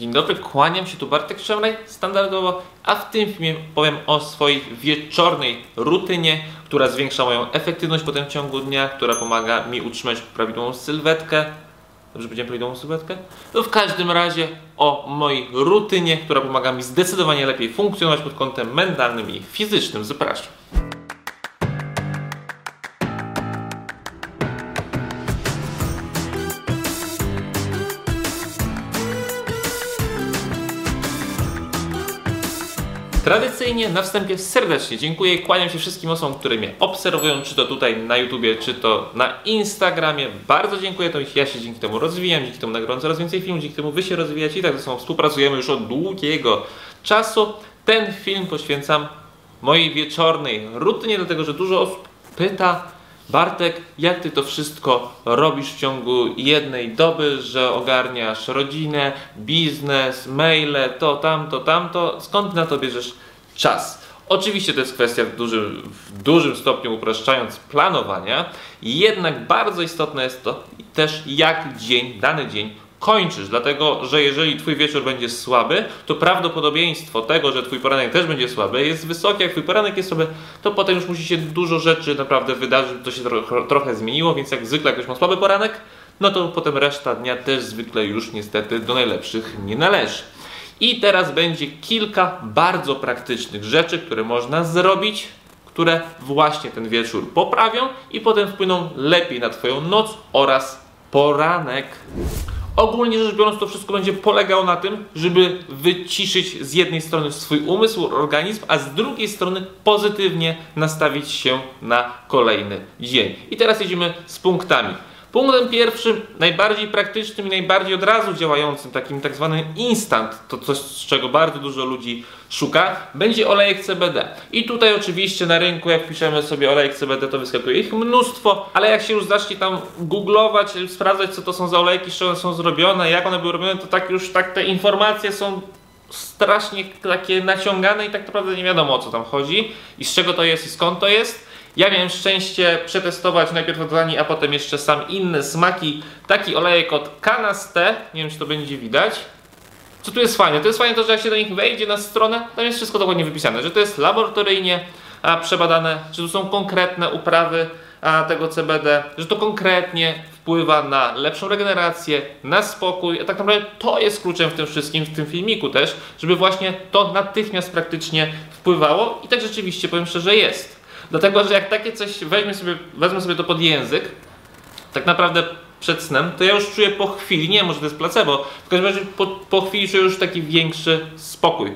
Dzień dobry, kłaniam się tu Bartek Szemraj, standardowo, a w tym filmie powiem o swojej wieczornej rutynie, która zwiększa moją efektywność potem w ciągu dnia, która pomaga mi utrzymać prawidłową sylwetkę. Dobrze powiedziałem prawidłową sylwetkę? No w każdym razie o mojej rutynie, która pomaga mi zdecydowanie lepiej funkcjonować pod kątem mentalnym i fizycznym. Zapraszam. Tradycyjnie na wstępie serdecznie dziękuję kłaniam się wszystkim osobom, które mnie obserwują, czy to tutaj na YouTubie, czy to na Instagramie. Bardzo dziękuję, to ja się dzięki temu rozwijam, dzięki temu nagrywam coraz więcej filmów, dzięki temu wy się rozwijacie i tak ze sobą współpracujemy już od długiego czasu. Ten film poświęcam mojej wieczornej rutynie, dlatego że dużo osób pyta, Bartek, jak ty to wszystko robisz w ciągu jednej doby, że ogarniasz rodzinę, biznes, maile, to, tamto, tamto, skąd na to bierzesz czas? Oczywiście to jest kwestia w dużym, w dużym stopniu upraszczając planowania, jednak bardzo istotne jest to też jak dzień, dany dzień kończysz, dlatego że jeżeli twój wieczór będzie słaby, to prawdopodobieństwo tego, że twój poranek też będzie słaby jest wysokie. Jak twój poranek jest słaby, to potem już musi się dużo rzeczy naprawdę wydarzyć, to się trochę, trochę zmieniło, więc jak zwykle ktoś ma słaby poranek, no to potem reszta dnia też zwykle już niestety do najlepszych nie należy. I teraz będzie kilka bardzo praktycznych rzeczy, które można zrobić, które właśnie ten wieczór poprawią i potem wpłyną lepiej na Twoją noc oraz poranek. Ogólnie rzecz biorąc, to wszystko będzie polegało na tym, żeby wyciszyć z jednej strony swój umysł, organizm, a z drugiej strony pozytywnie nastawić się na kolejny dzień. I teraz jedziemy z punktami. Punktem pierwszym, najbardziej praktycznym i najbardziej od razu działającym, takim tak zwanym instant, to coś, z czego bardzo dużo ludzi szuka, będzie olejek CBD. I tutaj oczywiście na rynku, jak piszemy sobie olejek CBD, to wyskakuje ich mnóstwo, ale jak się już zacznie tam googlować, sprawdzać, co to są za olejki, z czego one są zrobione, jak one były robione, to tak już tak te informacje są strasznie takie naciągane i tak naprawdę nie wiadomo o co tam chodzi i z czego to jest i skąd to jest. Ja miałem szczęście przetestować najpierw od Dani, a potem jeszcze sam inne smaki. Taki olejek od Canaste, nie wiem czy to będzie widać. Co tu jest fajne? To jest fajne to, że jak się do nich wejdzie na stronę, tam jest wszystko dokładnie wypisane, że to jest laboratoryjnie przebadane, że tu są konkretne uprawy tego CBD, że to konkretnie wpływa na lepszą regenerację, na spokój, a tak naprawdę to jest kluczem w tym wszystkim, w tym filmiku też, żeby właśnie to natychmiast praktycznie wpływało i tak rzeczywiście powiem szczerze jest. Dlatego, że jak takie coś weźmie sobie, wezmę sobie to pod język, tak naprawdę przed snem, to ja już czuję po chwili, nie może to jest placebo, w każdym razie po, po chwili czuję już taki większy spokój.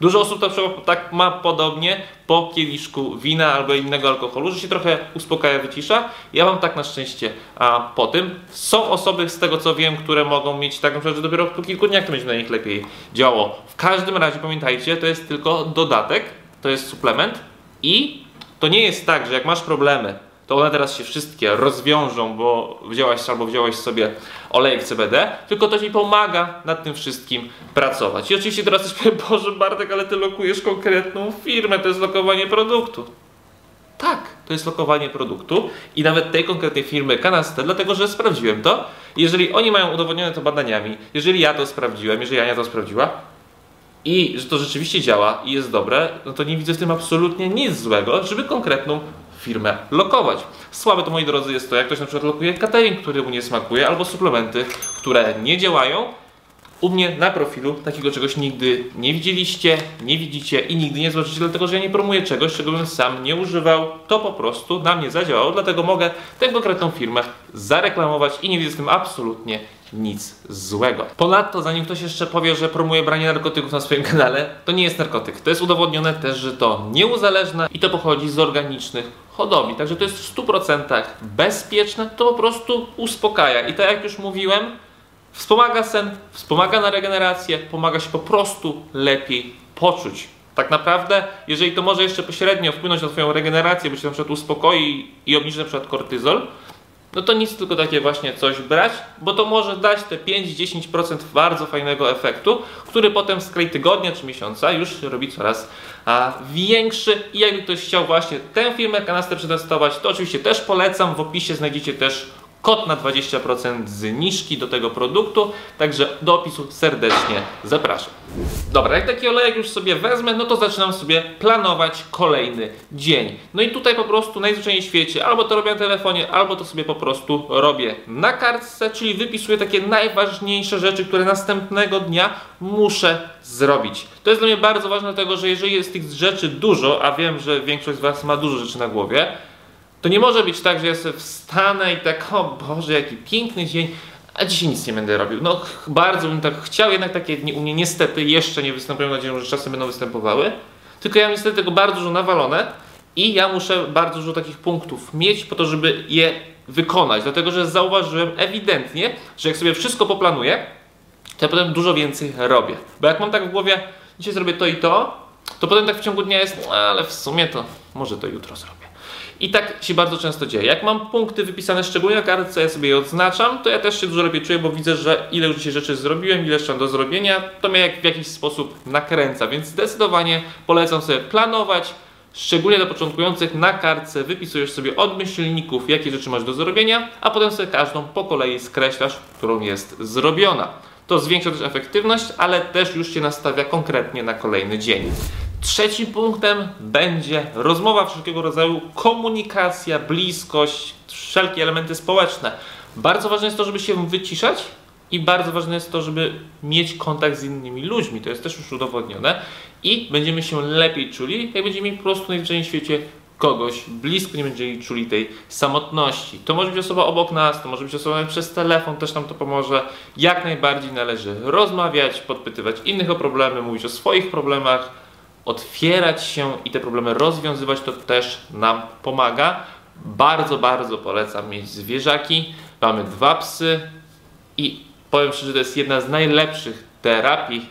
Dużo osób to tak ma podobnie po kieliszku wina albo innego alkoholu, że się trochę uspokaja, wycisza. Ja mam tak na szczęście a po tym. Są osoby z tego co wiem, które mogą mieć tak na że dopiero po kilku dniach to będzie na nich lepiej działało. W każdym razie pamiętajcie, to jest tylko dodatek, to jest suplement i to nie jest tak, że jak masz problemy, to one teraz się wszystkie rozwiążą, bo wziąłeś albo wziąłeś sobie olejek CBD, tylko to ci pomaga nad tym wszystkim pracować. I oczywiście teraz też powiem, Boże Bartek, ale ty lokujesz konkretną firmę, to jest lokowanie produktu. Tak, to jest lokowanie produktu i nawet tej konkretnej firmy Canaste, dlatego że sprawdziłem to. Jeżeli oni mają udowodnione to badaniami, jeżeli ja to sprawdziłem, jeżeli Ania to sprawdziła, i że to rzeczywiście działa i jest dobre, no to nie widzę w tym absolutnie nic złego, żeby konkretną firmę lokować. Słabe to moi drodzy jest to, jak ktoś na przykład lokuje catering, który mu nie smakuje, albo suplementy, które nie działają. U mnie na profilu takiego czegoś nigdy nie widzieliście, nie widzicie i nigdy nie zobaczycie, dlatego że ja nie promuję czegoś, czego bym sam nie używał. To po prostu na mnie zadziałało, dlatego mogę tę konkretną firmę zareklamować i nie widzę z tym absolutnie nic złego. Ponadto, zanim ktoś jeszcze powie, że promuje branie narkotyków na swoim kanale, to nie jest narkotyk. To jest udowodnione też, że to nie uzależnia i to pochodzi z organicznych hodowli. Także to jest w 100% bezpieczne, to po prostu uspokaja. I tak jak już mówiłem, wspomaga sen, wspomaga na regenerację, pomaga się po prostu lepiej poczuć. Tak naprawdę, jeżeli to może jeszcze pośrednio wpłynąć na Twoją regenerację, bo się na przykład uspokoi i obniży na przykład kortyzol, no to nic tylko takie właśnie coś brać, bo to może dać te 5-10% bardzo fajnego efektu, który potem w skali tygodnia czy miesiąca już robi coraz a, większy. I jakby ktoś chciał właśnie tę firmę kanastę przetestować, to oczywiście też polecam. W opisie znajdziecie też kod na 20% zniżki do tego produktu, także do opisu serdecznie zapraszam. Dobra, jak taki olejek już sobie wezmę, no to zaczynam sobie planować kolejny dzień. No i tutaj po prostu najzwyczajniej w świecie albo to robię na telefonie, albo to sobie po prostu robię na kartce, czyli wypisuję takie najważniejsze rzeczy, które następnego dnia muszę zrobić. To jest dla mnie bardzo ważne, dlatego że jeżeli jest tych rzeczy dużo, a wiem, że większość z Was ma dużo rzeczy na głowie, to nie może być tak, że ja sobie wstanę i tak, o Boże, jaki piękny dzień, a dzisiaj nic nie będę robił. No bardzo bym tak chciał, jednak takie dni u mnie niestety jeszcze nie występują, mam nadzieję, że czasem będą występowały. Tylko ja niestety tego bardzo dużo nawalone i ja muszę bardzo dużo takich punktów mieć po to, żeby je wykonać. Dlatego, że zauważyłem ewidentnie, że jak sobie wszystko poplanuję, to ja potem dużo więcej robię. Bo jak mam tak w głowie, dzisiaj zrobię to i to, to potem tak w ciągu dnia jest, ale w sumie to może to jutro zrobię. I tak się bardzo często dzieje. Jak mam punkty wypisane szczególnie na kartce, ja sobie je odznaczam, to ja też się dużo lepiej czuję, bo widzę, że ile już dzisiaj rzeczy zrobiłem, ile jeszcze mam do zrobienia, to mnie w jakiś sposób nakręca, więc zdecydowanie polecam sobie planować, szczególnie dla początkujących na kartce wypisujesz sobie od myślników, jakie rzeczy masz do zrobienia, a potem sobie każdą po kolei skreślasz, którą jest zrobiona. To zwiększa też efektywność, ale też już się nastawia konkretnie na kolejny dzień. Trzecim punktem będzie rozmowa wszelkiego rodzaju, komunikacja, bliskość, wszelkie elementy społeczne. Bardzo ważne jest to, żeby się wyciszać i bardzo ważne jest to, żeby mieć kontakt z innymi ludźmi. To jest też już udowodnione i będziemy się lepiej czuli, jak będziemy mieli po prostu najwyżej w świecie kogoś blisko, nie będziemy czuli tej samotności. To może być osoba obok nas, to może być osoba przez telefon, też nam to pomoże. Jak najbardziej należy rozmawiać, podpytywać innych o problemy, mówić o swoich problemach, otwierać się i te problemy rozwiązywać, to też nam pomaga. Bardzo, bardzo polecam mieć zwierzaki. Mamy dwa psy i powiem szczerze, to jest jedna z najlepszych terapii,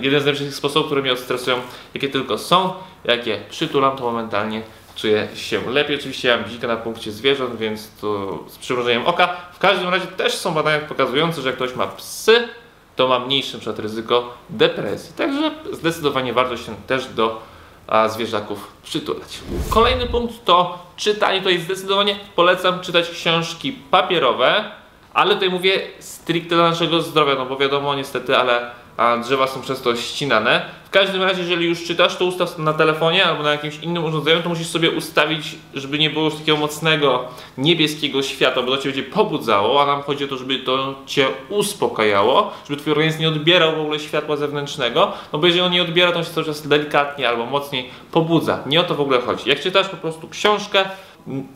jeden z najlepszych sposobów, które mnie odstresują, jakie tylko są. Jak je przytulam, to momentalnie czuję się lepiej. Oczywiście ja mam bzika na punkcie zwierząt, więc to z przymrużeniem oka. W każdym razie też są badania pokazujące, że jak ktoś ma psy, to ma mniejsze przed ryzyko depresji. Także zdecydowanie warto się też do a, zwierzaków przytulać. Kolejny punkt to czytanie. Tutaj zdecydowanie polecam czytać książki papierowe, ale tutaj mówię stricte dla naszego zdrowia, no bo wiadomo niestety, ale a drzewa są przez to ścinane. W każdym razie, jeżeli już czytasz, to ustaw na telefonie albo na jakimś innym urządzeniu, to musisz sobie ustawić, żeby nie było już takiego mocnego niebieskiego światła, bo to cię będzie pobudzało, a nam chodzi o to, żeby to cię uspokajało, żeby twój organizm nie odbierał w ogóle światła zewnętrznego, no bo jeżeli on nie odbiera, to on się cały czas delikatnie albo mocniej pobudza. Nie o to w ogóle chodzi. Jak czytasz po prostu książkę,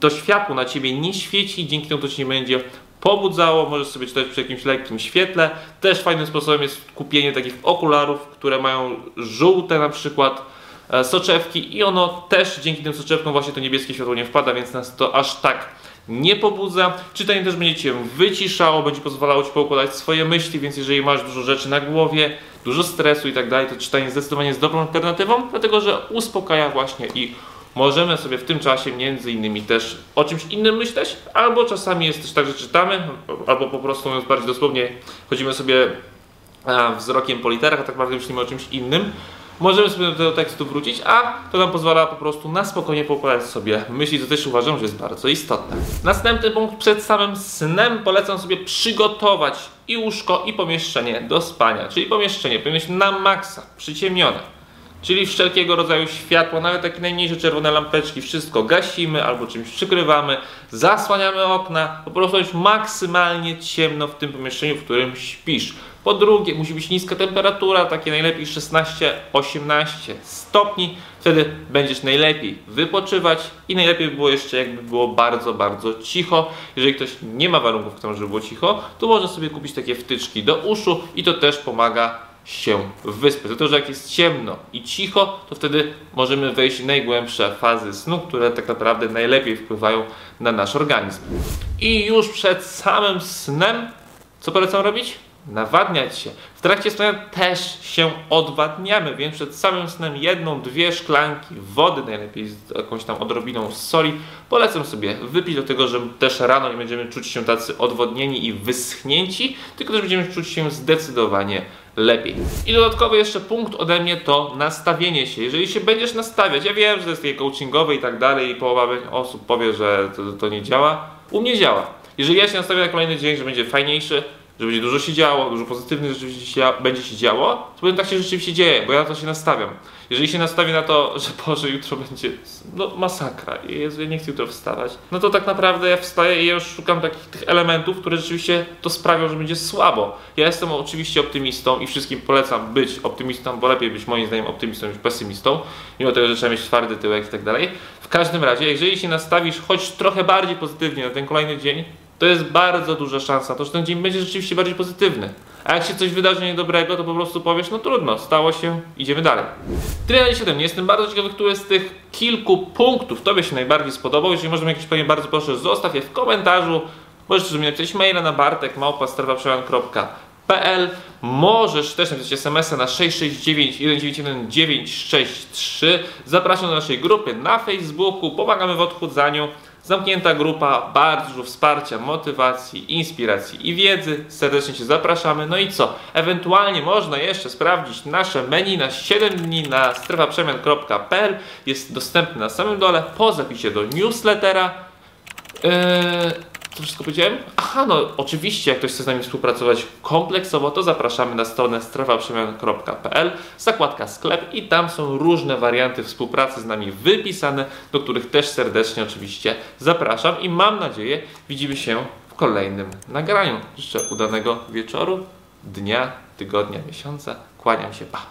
to światło na ciebie nie świeci, dzięki temu to ci nie będzie pobudzało, możesz sobie czytać przy jakimś lekkim świetle. Też fajnym sposobem jest kupienie takich okularów, które mają żółte na przykład e, soczewki i ono też dzięki tym soczewkom właśnie to niebieskie światło nie wpada, więc nas to aż tak nie pobudza. Czytanie też będzie Cię wyciszało, będzie pozwalało Ci poukładać swoje myśli, więc jeżeli masz dużo rzeczy na głowie, dużo stresu i tak dalej, to czytanie zdecydowanie jest dobrą alternatywą, dlatego że uspokaja właśnie i możemy sobie w tym czasie między innymi też o czymś innym myśleć, albo czasami jest też tak, że czytamy, albo po prostu mówiąc bardziej dosłownie, chodzimy sobie wzrokiem po literach, a tak naprawdę myślimy o czymś innym. Możemy sobie do tego tekstu wrócić, a to nam pozwala po prostu na spokojnie poukładać sobie myśli, co też uważam, że jest bardzo istotne. Następny punkt przed samym snem polecam sobie przygotować i łóżko, i pomieszczenie do spania, czyli pomieszczenie powinno być na maksa, przyciemnione Czyli wszelkiego rodzaju światło, nawet takie najmniejsze czerwone lampeczki, wszystko gasimy albo czymś przykrywamy, zasłaniamy okna, po prostu jest maksymalnie ciemno w tym pomieszczeniu, w którym śpisz. Po drugie, musi być niska temperatura, takie najlepiej 16-18 stopni, wtedy będziesz najlepiej wypoczywać i najlepiej by było jeszcze jakby było bardzo, bardzo cicho. Jeżeli ktoś nie ma warunków żeby było cicho, to można sobie kupić takie wtyczki do uszu i to też pomaga się w wyspę. Dlatego, że jak jest ciemno i cicho, to wtedy możemy wejść w najgłębsze fazy snu, które tak naprawdę najlepiej wpływają na nasz organizm. I już przed samym snem, co polecam robić? Nawadniać się. W trakcie spania też się odwadniamy, więc przed samym snem jedną, dwie szklanki wody, najlepiej z jakąś tam odrobiną soli, polecam sobie wypić do tego, że też rano nie będziemy czuć się tacy odwodnieni i wyschnięci, tylko też będziemy czuć się zdecydowanie lepiej. I dodatkowy jeszcze punkt ode mnie to nastawienie się. Jeżeli się będziesz nastawiać, ja wiem, że to jest takie coachingowe i tak dalej i połowa osób powie, że to, to nie działa. U mnie działa Jeżeli ja się nastawię na kolejny dzień, że będzie fajniejszy, że będzie dużo się działo, dużo pozytywnych rzeczy będzie się, będzie się działo, to powiem tak się rzeczywiście dzieje, bo ja na to się nastawiam. Jeżeli się nastawię na to, że Boże, jutro będzie no, masakra Jezu, ja nie chcę jutro wstawać, no to tak naprawdę ja wstaję i ja już szukam takich tych elementów, które rzeczywiście to sprawią, że będzie słabo. Ja jestem oczywiście optymistą i wszystkim polecam być optymistą, bo lepiej być moim zdaniem optymistą niż pesymistą, mimo tego, że trzeba mieć twardy tyłek i tak dalej. W każdym razie, jeżeli się nastawisz choć trochę bardziej pozytywnie na ten kolejny dzień, to jest bardzo duża szansa, to że ten dzień będzie rzeczywiście bardziej pozytywny. A jak się coś wydarzy niedobrego, to po prostu powiesz, no trudno, stało się, idziemy dalej. Tyle 7. Jestem bardzo ciekawy, który z tych kilku punktów Tobie się najbardziej spodobał. Jeżeli możemy jakieś pytanie, bardzo proszę, zostaw je w komentarzu. Możesz mi napisać maila na bartek.małpa.pl Możesz też napisać SMS-a na 669 191 963. Zapraszam do naszej grupy na Facebooku. Pomagamy w odchudzaniu. Zamknięta grupa, bardzo dużo wsparcia, motywacji, inspiracji i wiedzy. Serdecznie Cię zapraszamy. No i co? Ewentualnie można jeszcze sprawdzić nasze menu na 7 dni na strefaprzemian.pl. Jest dostępny na samym dole po zapisie do newslettera. Yy, co wszystko powiedziałem? Aha, no oczywiście, jak ktoś chce z nami współpracować kompleksowo, to zapraszamy na stronę strefaprzemian.pl, zakładka sklep i tam są różne warianty współpracy z nami wypisane, do których też serdecznie oczywiście zapraszam i mam nadzieję widzimy się w kolejnym nagraniu. Życzę udanego wieczoru, dnia, tygodnia, miesiąca. Kłaniam się, pa!